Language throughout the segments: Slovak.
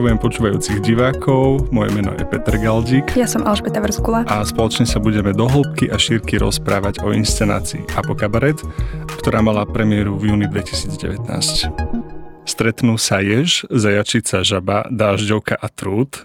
Pozdravujem počúvajúcich divákov, moje meno je Peter Galdík. Ja som Alžbeta Vrskula. A spoločne sa budeme do hĺbky a šírky rozprávať o inscenácii Apokabaret, ktorá mala premiéru v júni 2019. Stretnú sa jež, zajačica, žaba, dážďovka a trúd,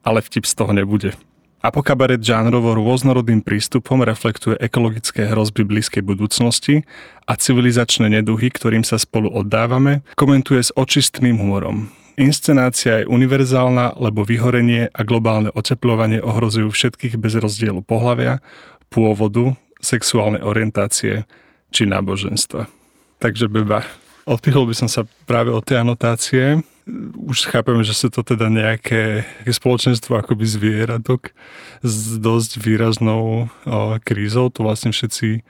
ale vtip z toho nebude. Apokabaret žánrovo rôznorodým prístupom reflektuje ekologické hrozby blízkej budúcnosti a civilizačné neduhy, ktorým sa spolu oddávame, komentuje s očistným humorom. Inscenácia je univerzálna, lebo vyhorenie a globálne oteplovanie ohrozujú všetkých bez rozdielu pohľavia, pôvodu, sexuálnej orientácie či náboženstva. Takže beba, odpichol by som sa práve od tej anotácie. Už chápeme, že sú to teda nejaké spoločenstvo akoby zvieratok s dosť výraznou o, krízou. To vlastne všetci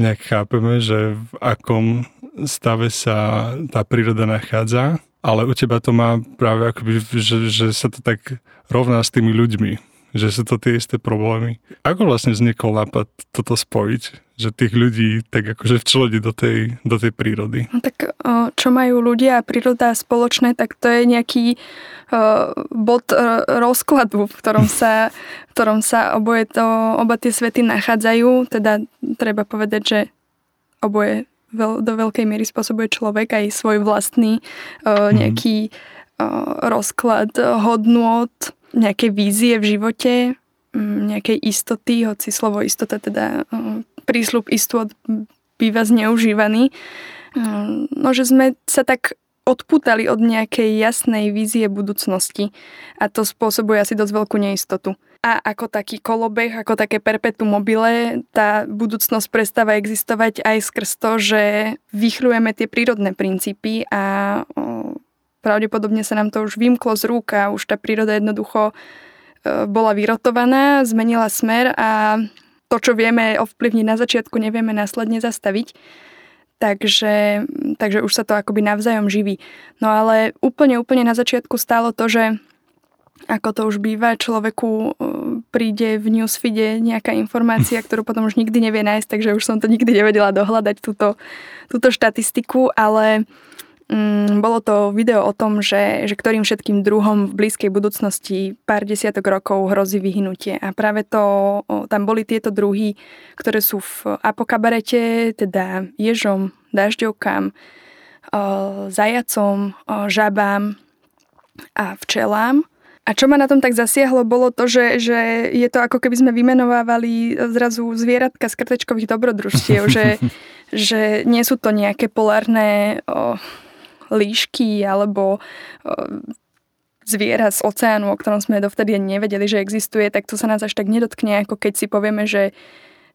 nejak chápeme, že v akom stave sa tá príroda nachádza ale u teba to má práve akoby, že, že sa to tak rovná s tými ľuďmi, že sú to tie isté problémy. Ako vlastne vznikol nápad toto spojiť? Že tých ľudí tak akože včlediť do tej, do tej prírody. No tak čo majú ľudia a príroda spoločné, tak to je nejaký bod uh, rozkladu, v ktorom sa, v ktorom sa oboje to, oba tie svety nachádzajú. Teda treba povedať, že oboje veľ, do veľkej miery spôsobuje človek aj svoj vlastný uh, nejaký uh, rozklad hodnôt, nejaké vízie v živote, um, nejakej istoty, hoci slovo istota teda uh, prísľub istot býva zneužívaný. No, že sme sa tak odputali od nejakej jasnej vízie budúcnosti a to spôsobuje asi dosť veľkú neistotu a ako taký kolobeh, ako také perpetuum mobile, tá budúcnosť prestáva existovať aj skrz to, že vychľujeme tie prírodné princípy a o, pravdepodobne sa nám to už vymklo z rúk a už tá príroda jednoducho e, bola vyrotovaná, zmenila smer a to, čo vieme ovplyvniť na začiatku, nevieme následne zastaviť. Takže, takže už sa to akoby navzájom živí. No ale úplne, úplne na začiatku stálo to, že ako to už býva, človeku uh, príde v newsfeede nejaká informácia, ktorú potom už nikdy nevie nájsť, takže už som to nikdy nevedela dohľadať, túto, túto štatistiku, ale um, bolo to video o tom, že, že ktorým všetkým druhom v blízkej budúcnosti pár desiatok rokov hrozí vyhnutie. A práve to, tam boli tieto druhy, ktoré sú v apokabarete, teda ježom, dažďovkám, zajacom, žabám a včelám a čo ma na tom tak zasiahlo, bolo to, že, že je to ako keby sme vymenovávali zrazu zvieratka z krtečkových dobrodružstiev, že, že nie sú to nejaké polárne o, líšky alebo o, zviera z oceánu, o ktorom sme dovtedy ani nevedeli, že existuje, tak to sa nás až tak nedotkne, ako keď si povieme, že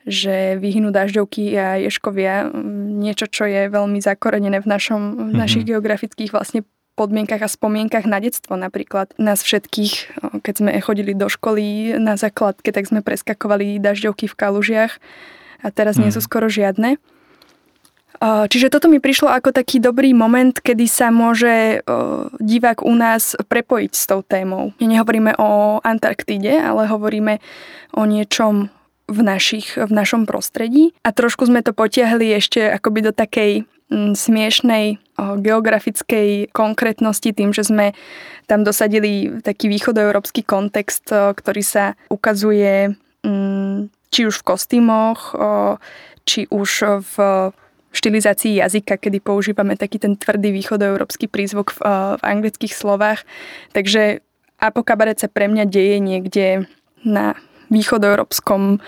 že vyhynú dažďovky a ješkovia, niečo, čo je veľmi zakorenené v, našom, v našich mm-hmm. geografických vlastne podmienkach a spomienkach na detstvo napríklad. Nás všetkých, keď sme chodili do školy na základke, tak sme preskakovali dažďovky v kalužiach a teraz mm. nie sú mhm. skoro žiadne. Čiže toto mi prišlo ako taký dobrý moment, kedy sa môže divák u nás prepojiť s tou témou. Nehovoríme o Antarktíde, ale hovoríme o niečom v, našich, v našom prostredí. A trošku sme to potiahli ešte akoby do takej smiešnej geografickej konkrétnosti tým, že sme tam dosadili taký východoeurópsky kontext, ktorý sa ukazuje či už v kostýmoch, či už v štilizácii jazyka, kedy používame taký ten tvrdý východoeurópsky prízvuk v, v anglických slovách. Takže apokabaret sa pre mňa deje niekde na východoeurópskom,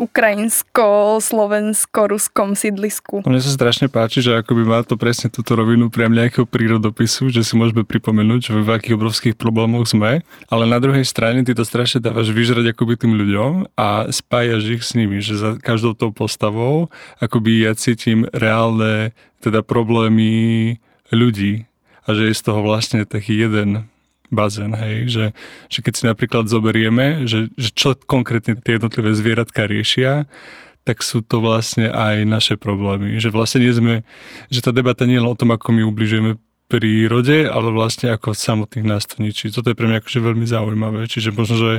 ukrajinsko, slovensko, ruskom sídlisku. Mne sa strašne páči, že akoby má to presne túto rovinu priam nejakého prírodopisu, že si môžeme pripomenúť, že v akých obrovských problémoch sme, ale na druhej strane ty to strašne dávaš vyžrať akoby tým ľuďom a spájaš ich s nimi, že za každou tou postavou akoby ja cítim reálne teda problémy ľudí a že je z toho vlastne taký jeden bazén, hej, že, že keď si napríklad zoberieme, že, že čo konkrétne tie jednotlivé zvieratka riešia, tak sú to vlastne aj naše problémy. Že vlastne nie sme, že tá debata nie je o tom, ako my ubližujeme prírode, ale vlastne ako samotných nástrojníčí. Toto je pre mňa akože veľmi zaujímavé. Čiže možno, že,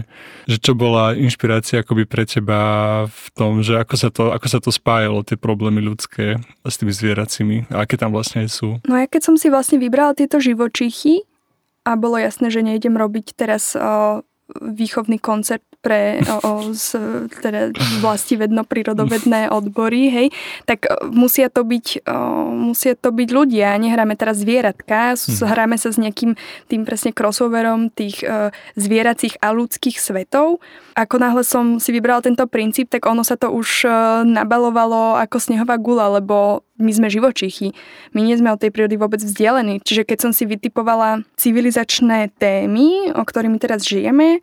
že čo bola inšpirácia akoby pre teba v tom, že ako sa to, ako sa to spájalo, tie problémy ľudské s tými zvieracimi a aké tam vlastne sú. No ja keď som si vlastne vybrala tieto živočichy a bolo jasné, že nejdem robiť teraz výchovný koncept pre o, o, z, teda vlasti vedno-prírodovedné odbory, hej, tak musia to byť, o, musia to byť ľudia, nehráme teraz zvieratka, hmm. hráme sa s nejakým tým presne crossoverom tých o, zvieracích a ľudských svetov. Ako náhle som si vybrala tento princíp, tak ono sa to už o, nabalovalo ako snehová gula, lebo my sme živočichy. My nie sme od tej prírody vôbec vzdialení. Čiže keď som si vytipovala civilizačné témy, o ktorými teraz žijeme,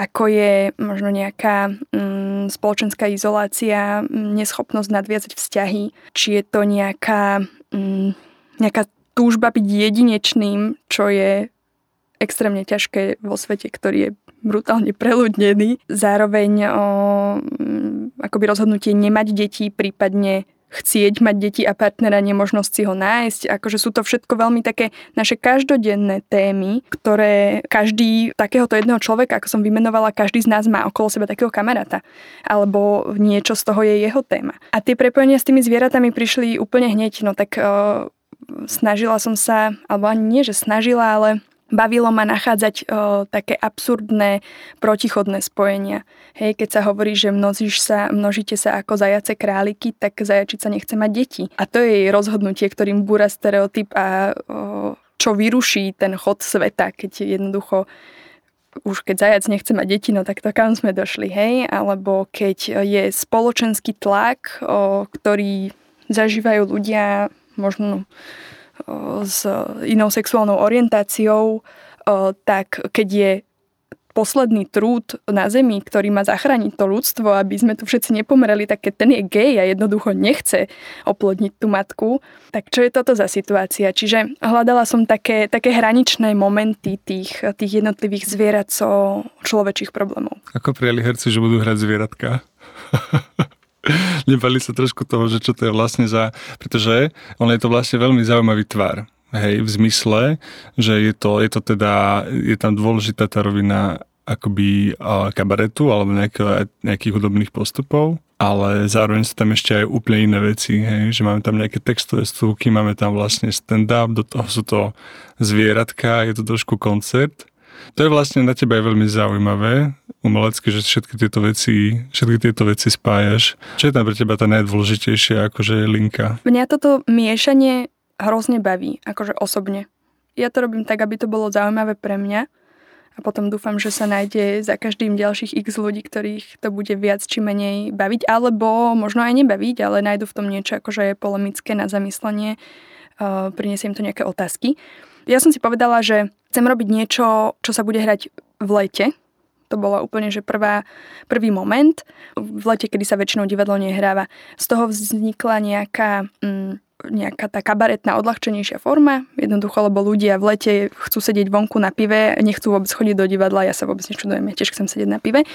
ako je možno nejaká mm, spoločenská izolácia, neschopnosť nadviazať vzťahy, či je to nejaká, mm, nejaká túžba byť jedinečným, čo je extrémne ťažké vo svete, ktorý je brutálne preľudnený. Zároveň o, mm, akoby rozhodnutie nemať deti, prípadne chcieť mať deti a partnera, nemožnosť si ho nájsť. Akože sú to všetko veľmi také naše každodenné témy, ktoré každý takéhoto jedného človeka, ako som vymenovala, každý z nás má okolo seba takého kamaráta. Alebo niečo z toho je jeho téma. A tie prepojenia s tými zvieratami prišli úplne hneď. No tak uh, snažila som sa, alebo ani nie, že snažila, ale bavilo ma nachádzať o, také absurdné protichodné spojenia. Hej, keď sa hovorí, že množíš sa, množíte sa ako zajace králiky, tak zajačica nechce mať deti. A to je jej rozhodnutie, ktorým búra stereotyp a o, čo vyruší ten chod sveta, keď jednoducho už keď zajac nechce mať deti, no tak to kam sme došli, hej? Alebo keď je spoločenský tlak, o, ktorý zažívajú ľudia možno s inou sexuálnou orientáciou, tak keď je posledný trúd na Zemi, ktorý má zachrániť to ľudstvo, aby sme tu všetci nepomreli, tak keď ten je gej a jednoducho nechce oplodniť tú matku, tak čo je toto za situácia? Čiže hľadala som také, také hraničné momenty tých, tých jednotlivých zvieracov človečích problémov. Ako prijali herci, že budú hrať zvieratka? nebali sa trošku toho, že čo to je vlastne za... Pretože on je to vlastne veľmi zaujímavý tvar. Hej, v zmysle, že je to, je to teda, je tam dôležitá tá rovina akoby kabaretu alebo nejaké, nejakých hudobných postupov, ale zároveň sú tam ešte aj úplne iné veci, hej, že máme tam nejaké textové stúky, máme tam vlastne stand-up, do toho sú to zvieratka, je to trošku koncert to je vlastne na teba aj veľmi zaujímavé, umelecky, že všetky tieto veci, všetky tieto veci spájaš. Čo je tam pre teba tá najdôležitejšia akože linka? Mňa toto miešanie hrozne baví, akože osobne. Ja to robím tak, aby to bolo zaujímavé pre mňa a potom dúfam, že sa nájde za každým ďalších x ľudí, ktorých to bude viac či menej baviť, alebo možno aj nebaviť, ale nájdu v tom niečo akože je polemické na zamyslenie, uh, prinesiem to nejaké otázky. Ja som si povedala, že chcem robiť niečo, čo sa bude hrať v lete. To bola úplne, že prvá, prvý moment v lete, kedy sa väčšinou divadlo nehráva. Z toho vznikla nejaká, mm, nejaká tá kabaretná odľahčenejšia forma. Jednoducho, lebo ľudia v lete chcú sedieť vonku na pive, nechcú vôbec chodiť do divadla, ja sa vôbec nečudujem, ja tiež chcem sedieť na pive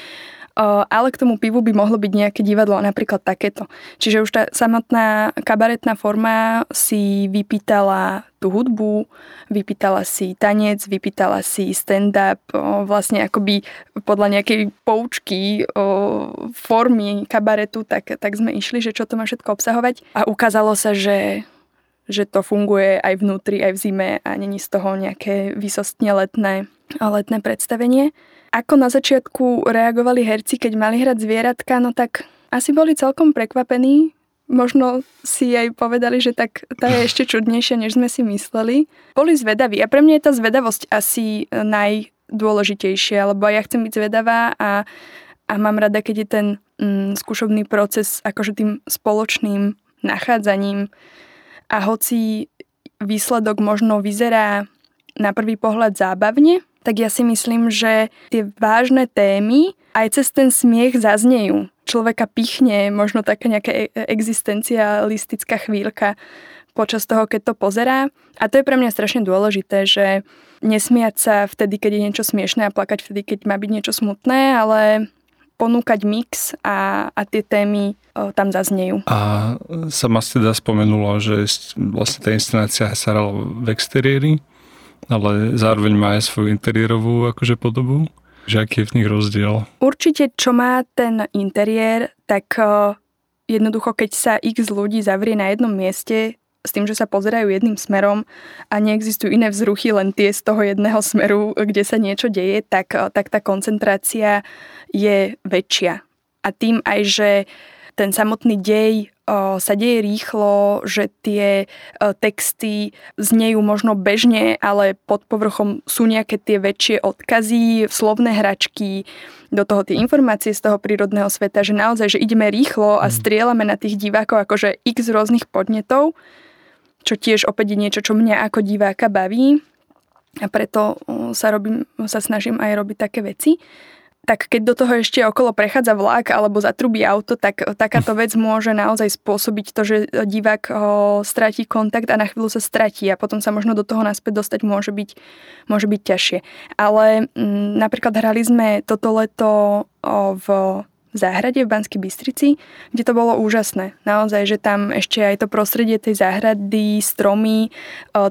ale k tomu pivu by mohlo byť nejaké divadlo, napríklad takéto. Čiže už tá samotná kabaretná forma si vypýtala tú hudbu, vypýtala si tanec, vypýtala si stand-up, vlastne akoby podľa nejakej poučky formy kabaretu, tak, tak sme išli, že čo to má všetko obsahovať a ukázalo sa, že že to funguje aj vnútri, aj v zime a není z toho nejaké vysostne letné, letné predstavenie. Ako na začiatku reagovali herci, keď mali hrať zvieratka, no tak asi boli celkom prekvapení. Možno si aj povedali, že tak tá je ešte čudnejšia, než sme si mysleli. Boli zvedaví a pre mňa je tá zvedavosť asi najdôležitejšia, lebo ja chcem byť zvedavá a, a mám rada, keď je ten mm, skúšobný proces akože tým spoločným nachádzaním a hoci výsledok možno vyzerá na prvý pohľad zábavne, tak ja si myslím, že tie vážne témy aj cez ten smiech zaznejú. Človeka pichne možno taká nejaká e, existencialistická chvíľka počas toho, keď to pozerá. A to je pre mňa strašne dôležité, že nesmiať sa vtedy, keď je niečo smiešné a plakať vtedy, keď má byť niečo smutné, ale ponúkať mix a, a tie témy o, tam zaznejú. A sama si teda spomenula, že vlastne tá inscenácia sa hrala v exteriéri, ale zároveň má aj svoju interiérovú akože podobu. Že aký je v nich rozdiel? Určite, čo má ten interiér, tak jednoducho, keď sa x ľudí zavrie na jednom mieste, s tým, že sa pozerajú jedným smerom a neexistujú iné vzruchy, len tie z toho jedného smeru, kde sa niečo deje, tak, tak tá koncentrácia je väčšia. A tým aj, že ten samotný dej sa deje rýchlo, že tie texty znejú možno bežne, ale pod povrchom sú nejaké tie väčšie odkazy, slovné hračky, do toho tie informácie z toho prírodného sveta, že naozaj, že ideme rýchlo a mhm. strieľame na tých divákov akože x rôznych podnetov čo tiež opäť je niečo, čo mňa ako diváka baví a preto sa, robím, sa snažím aj robiť také veci. Tak keď do toho ešte okolo prechádza vlak alebo zatrubí auto, tak takáto vec môže naozaj spôsobiť to, že divák ho stratí kontakt a na chvíľu sa stratí a potom sa možno do toho naspäť dostať môže byť, môže byť ťažšie. Ale m, napríklad hrali sme toto leto v záhrade v Banskej Bystrici, kde to bolo úžasné. Naozaj, že tam ešte aj to prostredie tej záhrady, stromy,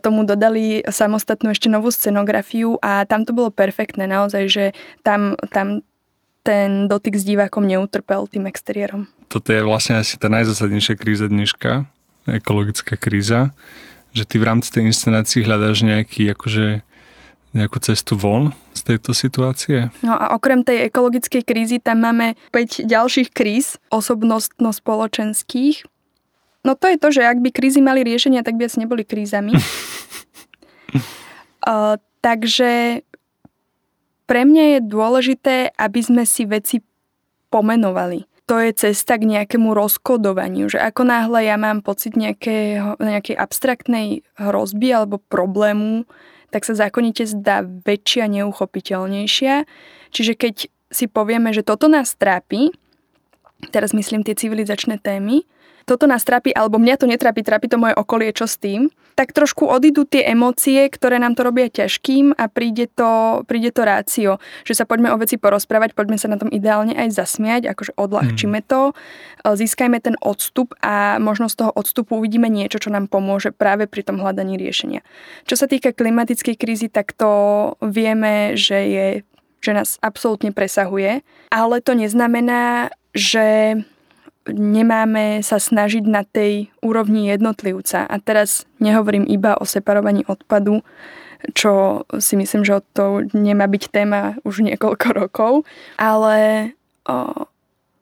tomu dodali samostatnú ešte novú scenografiu a tam to bolo perfektné. Naozaj, že tam, tam ten dotyk s divákom neutrpel tým exteriérom. Toto je vlastne asi tá najzásadnejšia kríza dneška, ekologická kríza, že ty v rámci tej inscenácii hľadáš nejaký akože nejakú cestu von tejto situácie? No a okrem tej ekologickej krízy tam máme 5 ďalších kríz osobnostno-spoločenských. No to je to, že ak by krízy mali riešenia, tak by asi neboli krízami. uh, takže pre mňa je dôležité, aby sme si veci pomenovali. To je cesta k nejakému rozkodovaniu, že ako náhle ja mám pocit nejakej, nejakej abstraktnej hrozby alebo problému, tak sa zákonite zdá väčšia, neuchopiteľnejšia. Čiže keď si povieme, že toto nás trápi, teraz myslím tie civilizačné témy, toto nás trápi, alebo mňa to netrápi, trápi to moje okolie, čo s tým, tak trošku odídu tie emócie, ktoré nám to robia ťažkým a príde to, príde to rácio, že sa poďme o veci porozprávať, poďme sa na tom ideálne aj zasmiať, akože odľahčíme mm. to, získajme ten odstup a možno z toho odstupu uvidíme niečo, čo nám pomôže práve pri tom hľadaní riešenia. Čo sa týka klimatickej krízy, tak to vieme, že je že nás absolútne presahuje, ale to neznamená, že nemáme sa snažiť na tej úrovni jednotlivca. A teraz nehovorím iba o separovaní odpadu, čo si myslím, že to nemá byť téma už niekoľko rokov, ale o,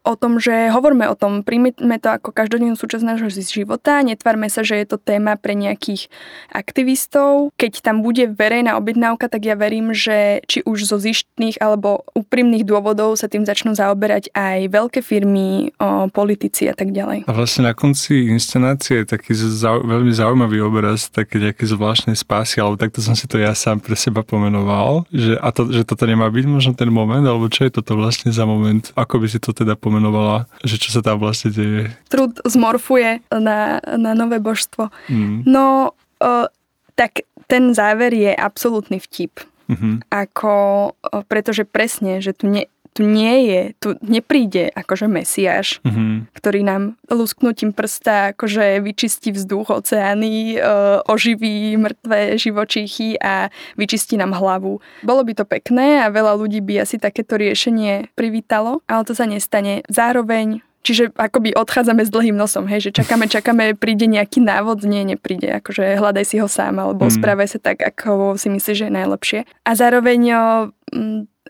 o tom, že hovoríme o tom, príjmeme to ako každodennú súčasť nášho života, netvárme sa, že je to téma pre nejakých aktivistov. Keď tam bude verejná objednávka, tak ja verím, že či už zo zištných alebo úprimných dôvodov sa tým začnú zaoberať aj veľké firmy, o, politici a tak ďalej. A vlastne na konci inscenácie je taký zau, veľmi zaujímavý obraz, také nejaké zvláštne spásy, alebo takto som si to ja sám pre seba pomenoval, že, a to, že toto nemá byť možno ten moment, alebo čo je toto vlastne za moment, ako by si to teda pomenoval pomenovala, že čo sa tam vlastne deje. Trud zmorfuje na, na nové božstvo. Mm. No, o, tak ten záver je absolútny vtip. Mm-hmm. Ako, o, pretože presne, že tu nie, tu nie je, tu nepríde akože mesiaš, mm-hmm. ktorý nám lusknutím prsta akože vyčistí vzduch, oceány, e, oživí mŕtve živočíchy a vyčistí nám hlavu. Bolo by to pekné a veľa ľudí by asi takéto riešenie privítalo, ale to sa nestane. Zároveň Čiže akoby odchádzame s dlhým nosom, hej, že čakáme, čakáme, príde nejaký návod, nie, nepríde, akože hľadaj si ho sám, alebo mm. správaj sa tak, ako si myslíš, že je najlepšie. A zároveň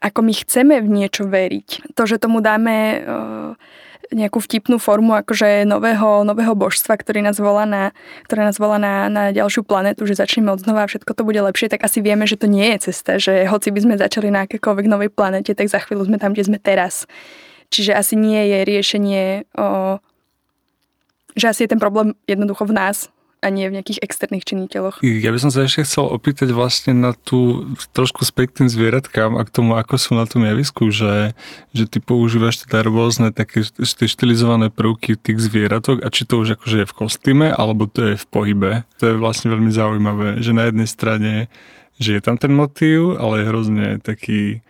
ako my chceme v niečo veriť. To, že tomu dáme nejakú vtipnú formu akože nového, nového božstva, ktorý nás volá na, ktoré nás volá na, na ďalšiu planetu, že začneme od znova a všetko to bude lepšie, tak asi vieme, že to nie je cesta, že hoci by sme začali na akékoľvek novej planete, tak za chvíľu sme tam, kde sme teraz. Čiže asi nie je riešenie, o, že asi je ten problém jednoducho v nás, a nie v nejakých externých činiteľoch. Ja by som sa ešte chcel opýtať vlastne na tú trošku späť tým zvieratkám a k tomu, ako sú na tom javisku, že, že ty používaš teda rôzne také štilizované prvky tých zvieratok a či to už akože je v kostýme alebo to je v pohybe. To je vlastne veľmi zaujímavé, že na jednej strane že je tam ten motív, ale je hrozne taký,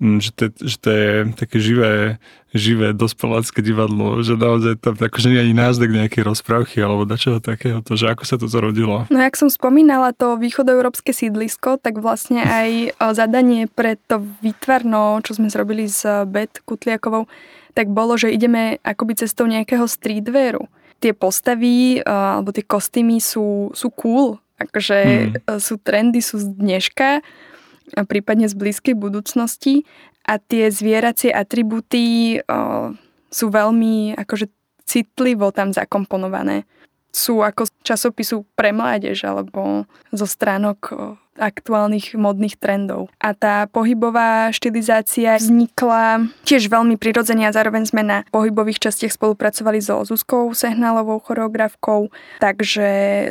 mm, že to, že to je také živé, živé dospelácké divadlo, že naozaj tam akože nie ani náznak nejakej rozprávky alebo dačoho takého, to, že ako sa to zrodilo. No jak som spomínala to východoeurópske sídlisko, tak vlastne aj zadanie pre to výtvarno, čo sme zrobili s Bet Kutliakovou, tak bolo, že ideme akoby cestou nejakého streetwearu. Tie postavy alebo tie kostýmy sú, sú cool, akože hmm. sú trendy, sú z dneška, prípadne z blízkej budúcnosti a tie zvieracie atribúty o, sú veľmi akože citlivo tam zakomponované. Sú ako časopisu pre mládež alebo zo stránok o, aktuálnych modných trendov. A tá pohybová štilizácia vznikla tiež veľmi prirodzene a zároveň sme na pohybových častiach spolupracovali so Zuzkou Sehnalovou choreografkou, takže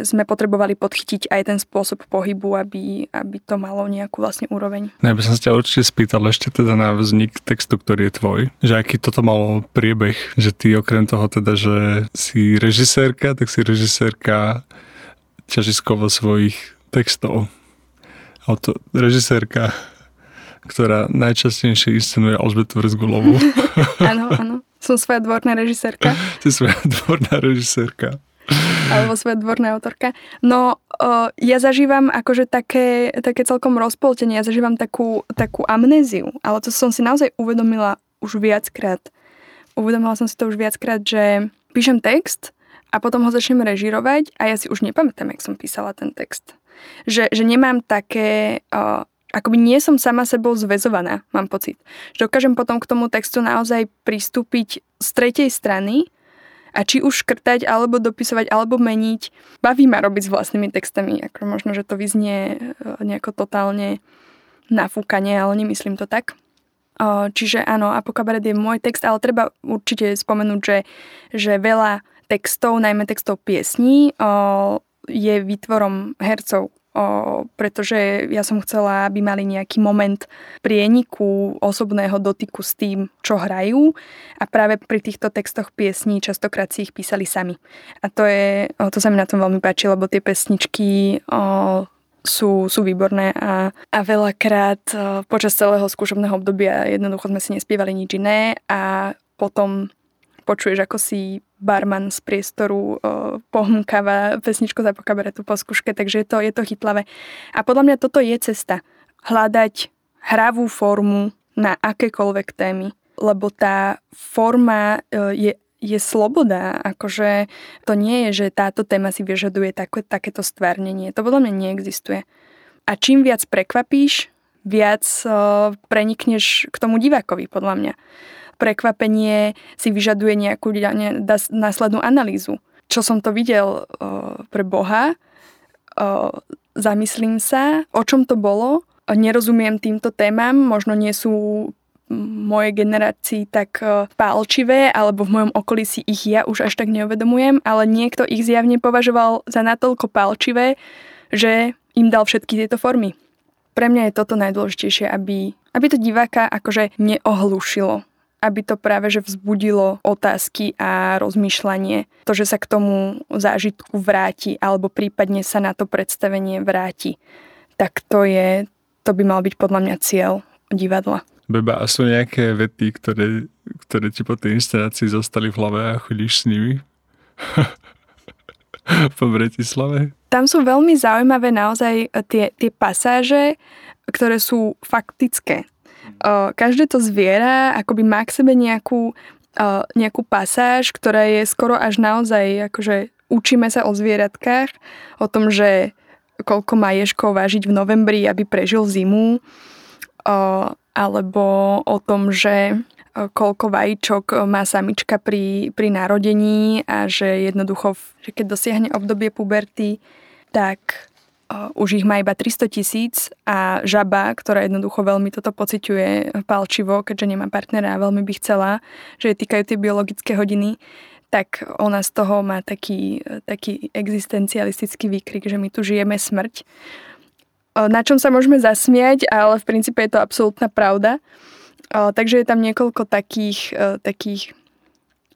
sme potrebovali podchytiť aj ten spôsob pohybu, aby, aby to malo nejakú vlastne úroveň. No, ja by som sa ťa určite spýtal ešte teda na vznik textu, ktorý je tvoj, že aký toto malo priebeh, že ty okrem toho teda, že si režisérka, tak si režisérka ťažiskovo svojich textov auto, režisérka, ktorá najčastejšie inscenuje Alžbetu Vrzgulovú. Áno, áno. Som svoja dvorná režisérka. Si svoja dvorná režisérka. Alebo svoja dvorná autorka. No, uh, ja zažívam akože také, také celkom rozpoltenie. Ja zažívam takú, takú amnéziu. Ale to som si naozaj uvedomila už viackrát. Uvedomila som si to už viackrát, že píšem text a potom ho začnem režirovať a ja si už nepamätám, jak som písala ten text že, že nemám také... Uh, akoby nie som sama sebou zväzovaná, mám pocit. Že dokážem potom k tomu textu naozaj pristúpiť z tretej strany a či už škrtať, alebo dopisovať, alebo meniť. Baví ma robiť s vlastnými textami. Ako možno, že to vyznie nejako totálne nafúkanie, ale nemyslím to tak. Čiže áno, Apokabaret je môj text, ale treba určite spomenúť, že, že veľa textov, najmä textov piesní, je výtvorom hercov, pretože ja som chcela, aby mali nejaký moment prieniku osobného dotyku s tým, čo hrajú. A práve pri týchto textoch piesní častokrát si ich písali sami. A to, je, to sa mi na tom veľmi páči, lebo tie pesničky sú, sú výborné. A, a veľakrát počas celého skúšobného obdobia jednoducho sme si nespievali nič iné. A potom počuješ, ako si barman z priestoru uh, pohmkáva pesničku za kabaretu po skúške, takže je to, je to chytlavé. A podľa mňa toto je cesta. Hľadať hravú formu na akékoľvek témy, lebo tá forma uh, je, je sloboda, akože to nie je, že táto téma si vyžaduje také, takéto stvárnenie. To podľa mňa neexistuje. A čím viac prekvapíš, viac uh, prenikneš k tomu divákovi, podľa mňa prekvapenie si vyžaduje nejakú ne, následnú analýzu. Čo som to videl uh, pre Boha, uh, zamyslím sa, o čom to bolo, nerozumiem týmto témam, možno nie sú mojej generácii tak pálčivé, alebo v mojom okolí si ich ja už až tak neuvedomujem, ale niekto ich zjavne považoval za natoľko pálčivé, že im dal všetky tieto formy. Pre mňa je toto najdôležitejšie, aby, aby to diváka akože neohlušilo aby to práve že vzbudilo otázky a rozmýšľanie. To, že sa k tomu zážitku vráti alebo prípadne sa na to predstavenie vráti. Tak to je, to by mal byť podľa mňa cieľ divadla. Beba, a sú nejaké vety, ktoré, ktoré ti po tej inscenácii zostali v hlave a chodíš s nimi? po Bretislave? Tam sú veľmi zaujímavé naozaj tie, tie pasáže, ktoré sú faktické každé to zviera akoby má k sebe nejakú, nejakú pasáž, ktorá je skoro až naozaj, akože učíme sa o zvieratkách, o tom, že koľko má ješkov vážiť v novembri, aby prežil zimu, alebo o tom, že koľko vajíčok má samička pri, pri narodení a že jednoducho, že keď dosiahne obdobie puberty, tak už ich má iba 300 tisíc a žaba, ktorá jednoducho veľmi toto pociťuje palčivo, keďže nemá partnera a veľmi by chcela, že je týkajú tie biologické hodiny, tak ona z toho má taký, taký existencialistický výkrik, že my tu žijeme smrť. Na čom sa môžeme zasmiať, ale v princípe je to absolútna pravda. Takže je tam niekoľko takých, takých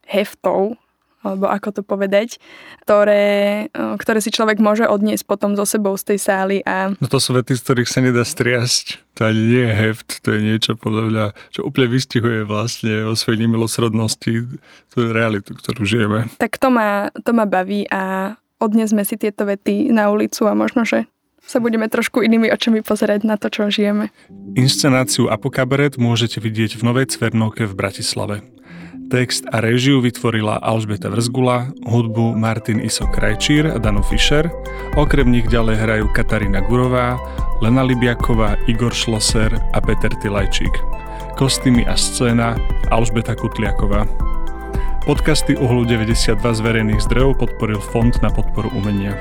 heftov, alebo ako to povedať, ktoré, ktoré si človek môže odniesť potom so sebou z tej sály. A... No to sú vety, z ktorých sa nedá striasť. To ani nie je heft, to je niečo podľa mňa, čo úplne vystihuje vlastne o svojej nemilosrodnosti tú realitu, ktorú žijeme. Tak to ma, to ma baví a odnesme si tieto vety na ulicu a možno, že sa budeme trošku inými očami pozerať na to, čo žijeme. Inscenáciu Apokabaret môžete vidieť v Novej Cvernovke v Bratislave. Text a režiu vytvorila Alžbeta Vrzgula, hudbu Martin Iso Krajčír a Dano Fischer. Okrem nich ďalej hrajú Katarína Gurová, Lena Libiaková, Igor Šloser a Peter Tilajčík. Kostýmy a scéna Alžbeta Kutliaková. Podcasty Uhlu 92 z verejných zdrojov podporil Fond na podporu umenia.